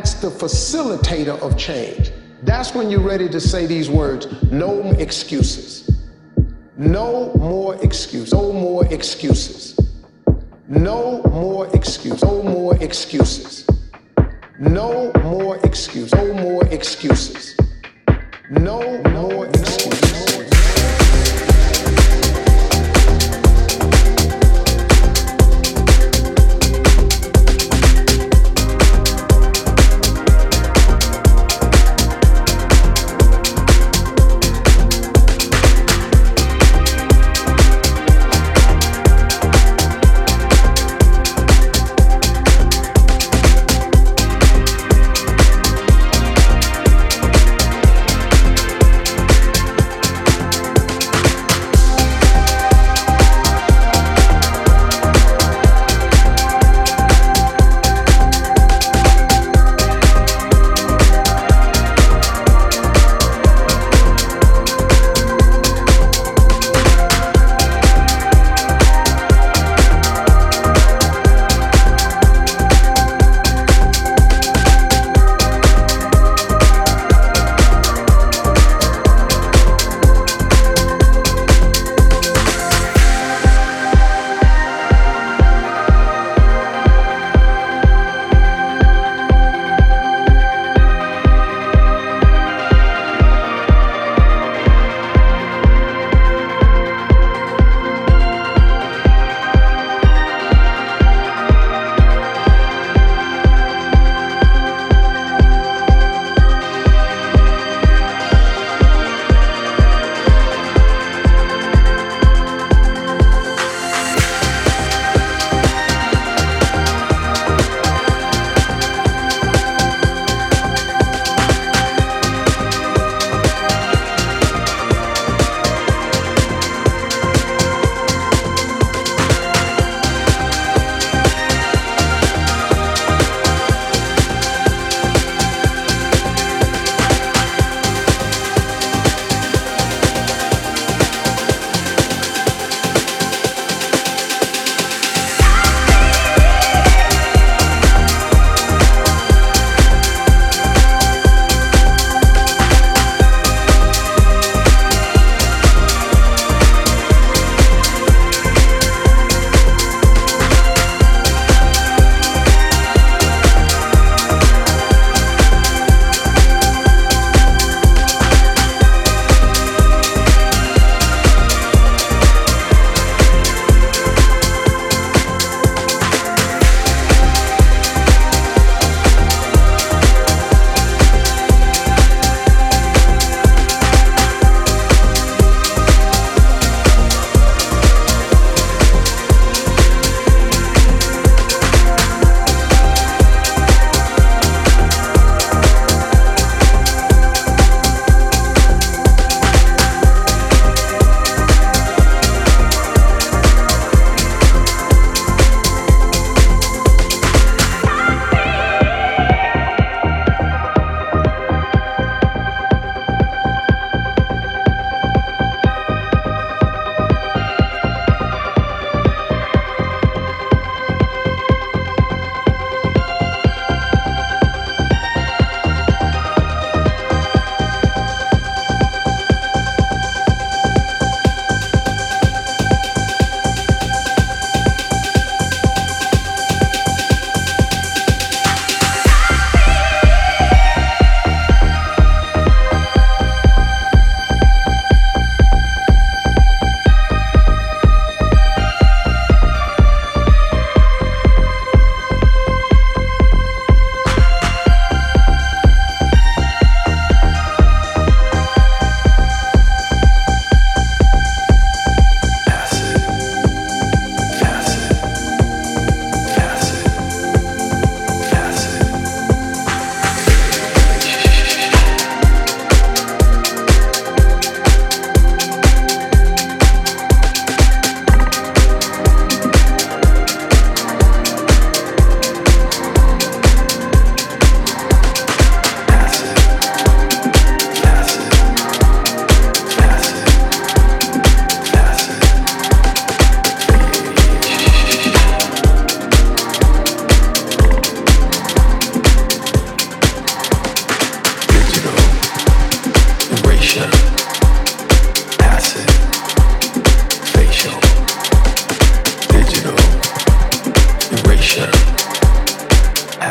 that's the facilitator of change. That's when you're ready to say these words no excuses. No more excuses. No more oh, excuses.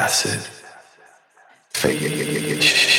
acid. Fake.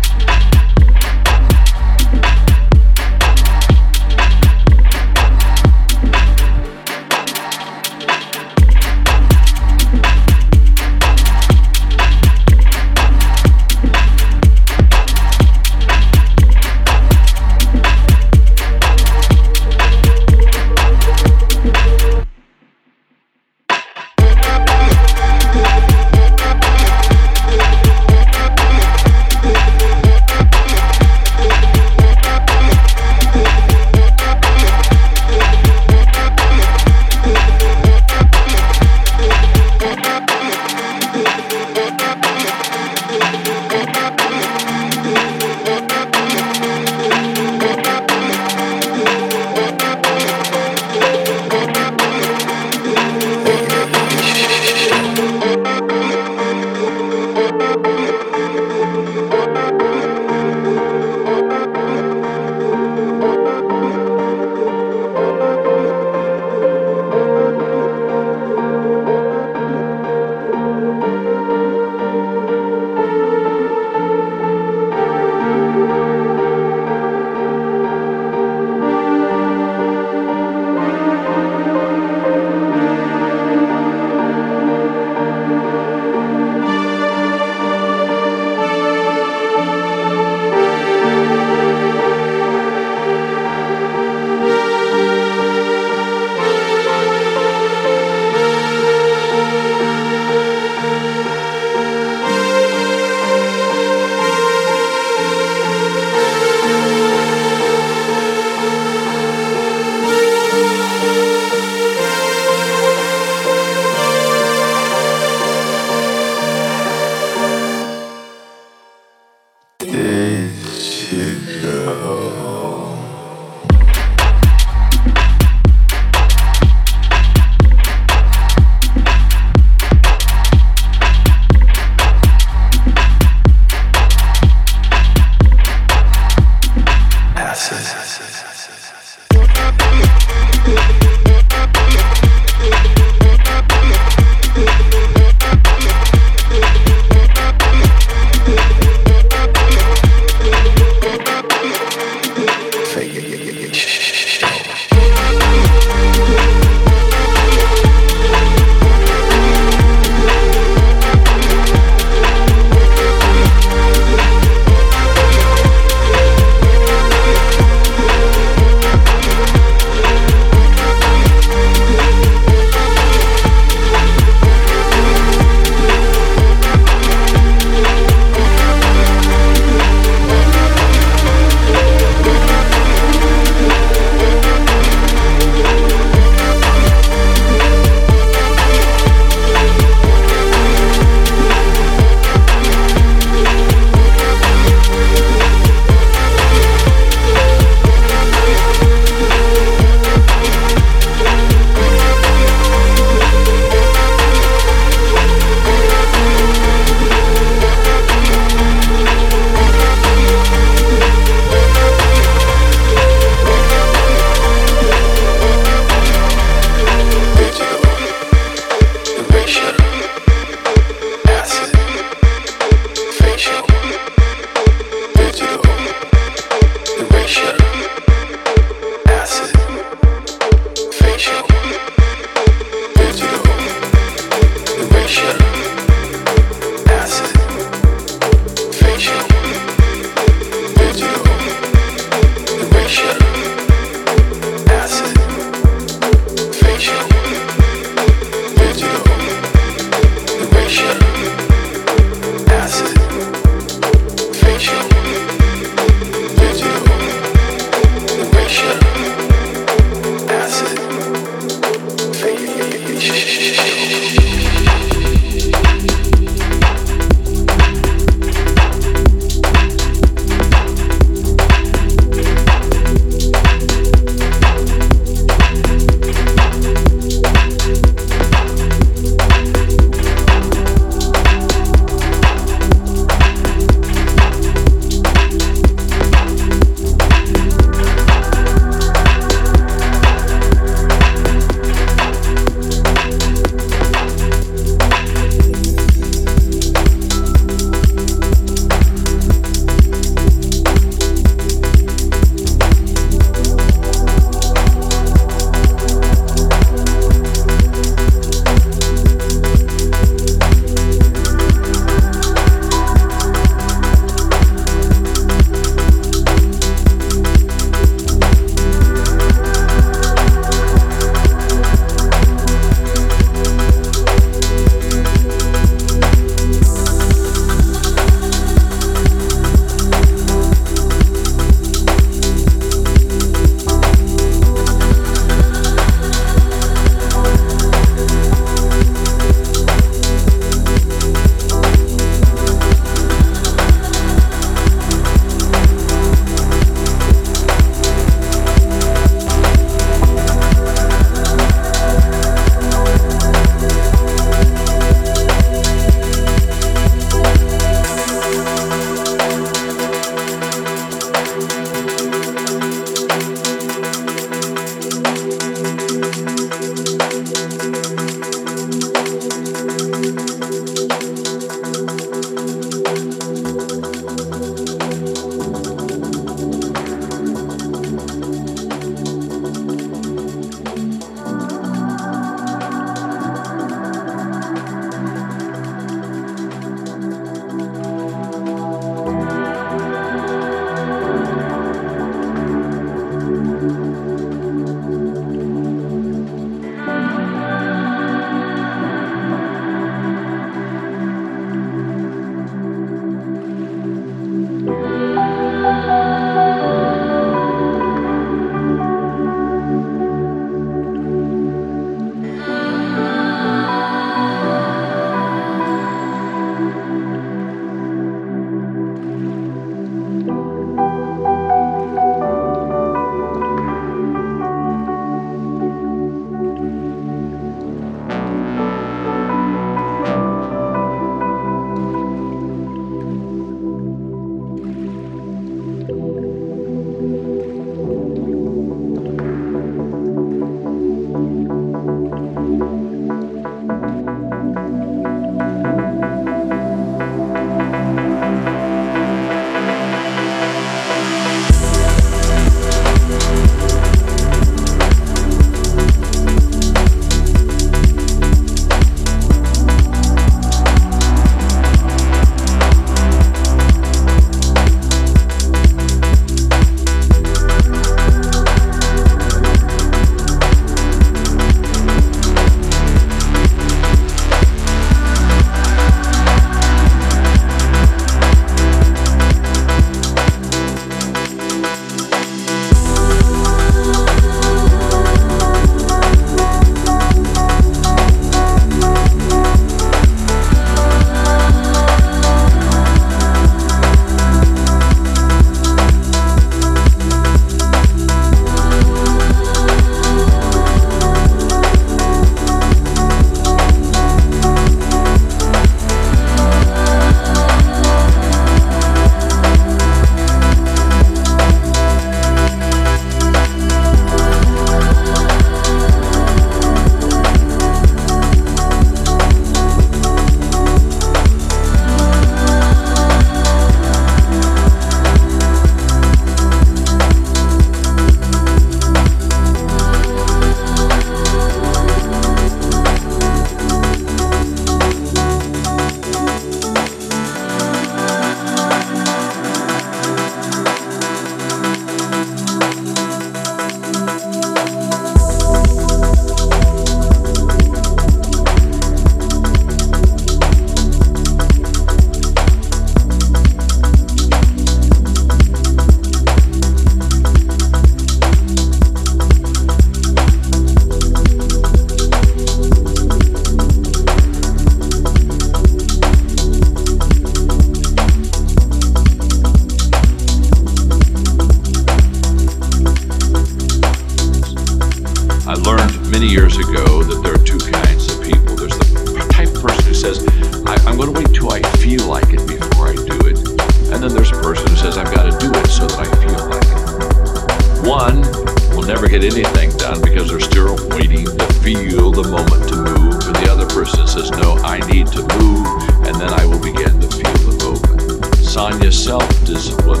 Never get anything done because they're still waiting to feel the moment to move. And the other person says, No, I need to move, and then I will begin to feel the movement. Sonia, self discipline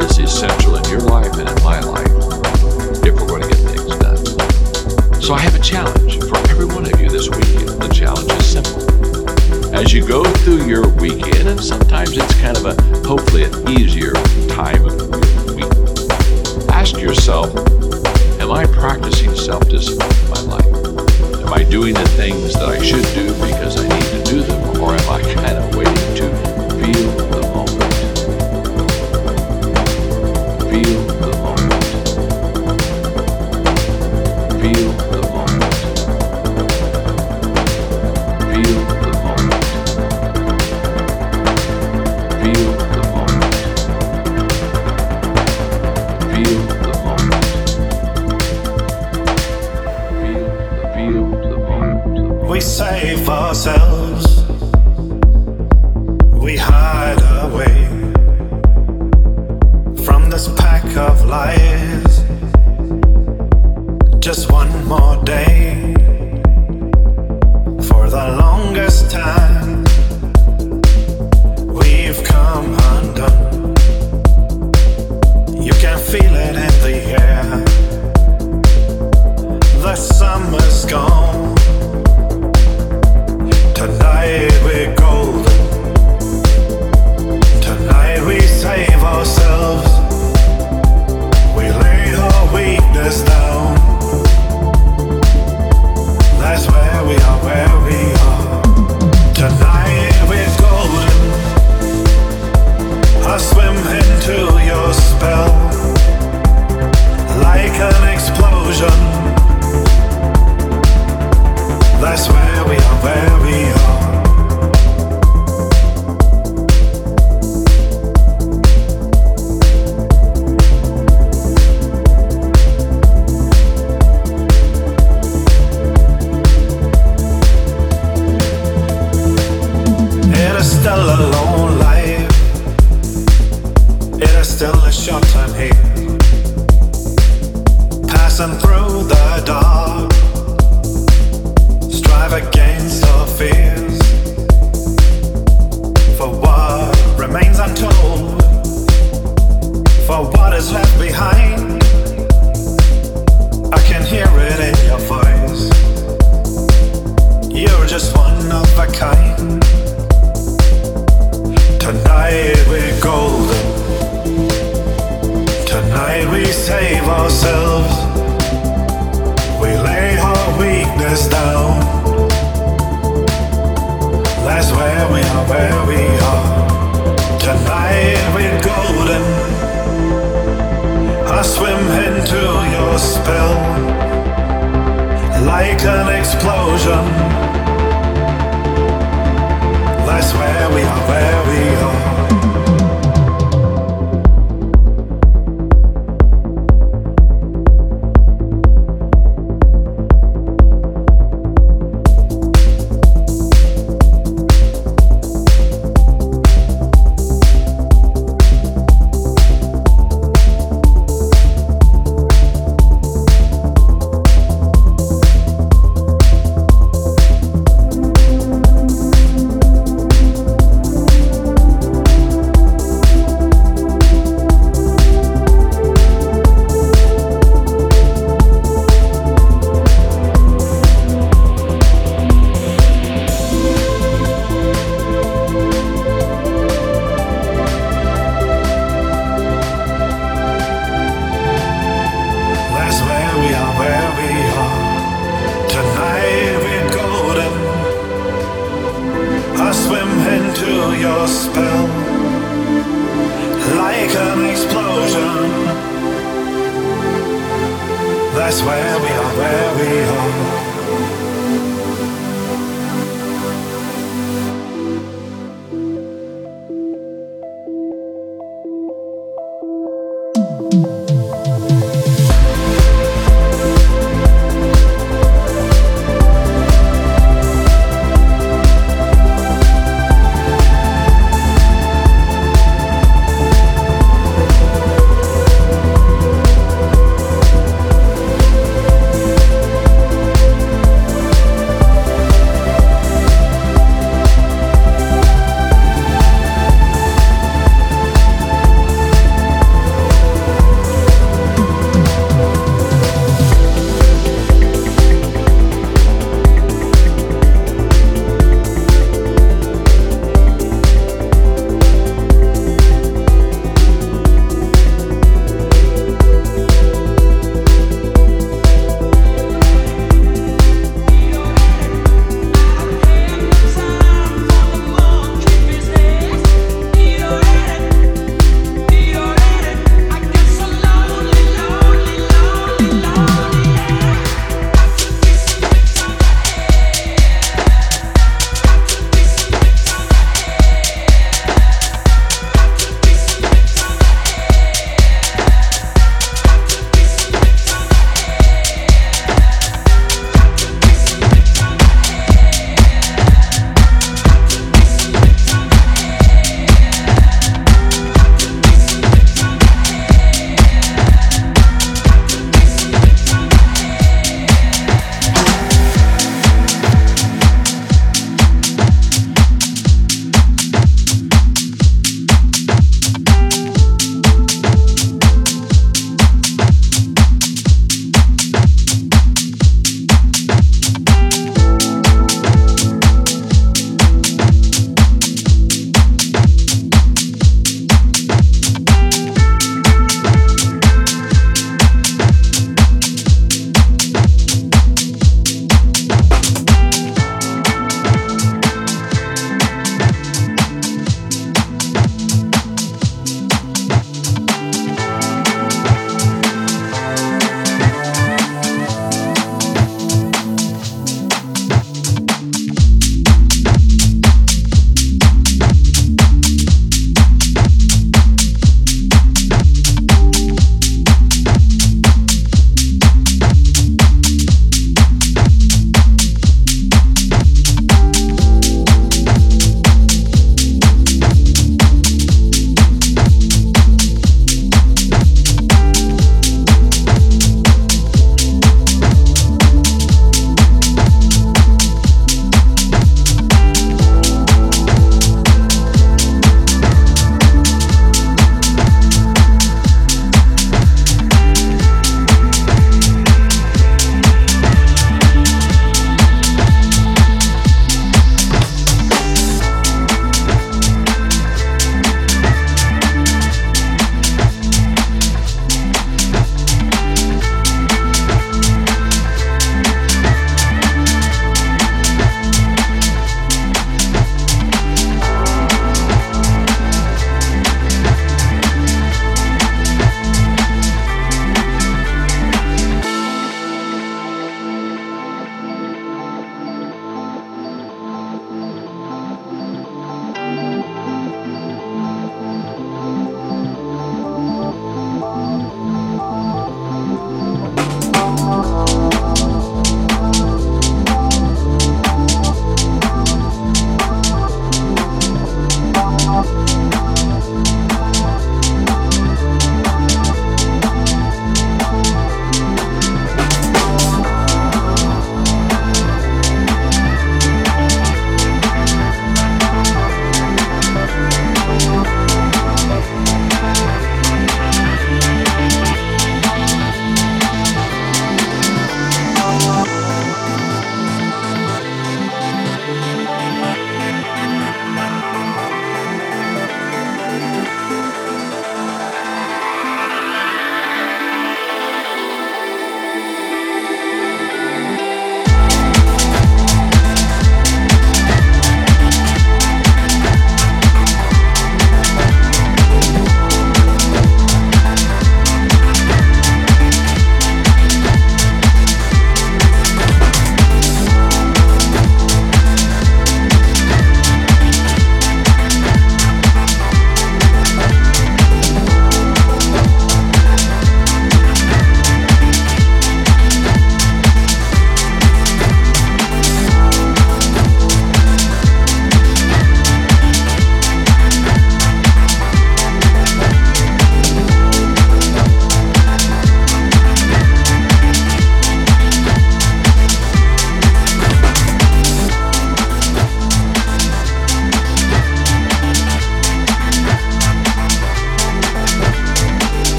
is essential in your life and in my life if we're going to get things done. So I have a challenge for every one of you this weekend. The challenge is simple. As you go through your weekend, and sometimes it's kind of a hopefully an easier time of week, ask yourself, am I practicing self-discipline in my life? Am I doing the things that I should do because I need to do them, or am I kind of waiting to feel the moment? Feel where we are. Tonight we're golden. I swim into your spell like an explosion. That's where we are, where we are.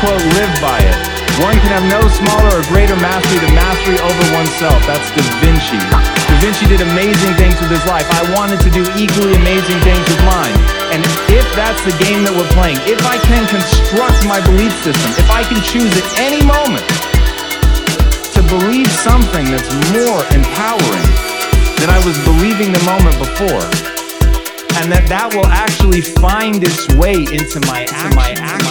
Quote, live by it. One can have no smaller or greater mastery than mastery over oneself. That's Da Vinci. Da Vinci did amazing things with his life. I wanted to do equally amazing things with mine. And if that's the game that we're playing, if I can construct my belief system, if I can choose at any moment to believe something that's more empowering than I was believing the moment before, and that that will actually find its way into my, into my action.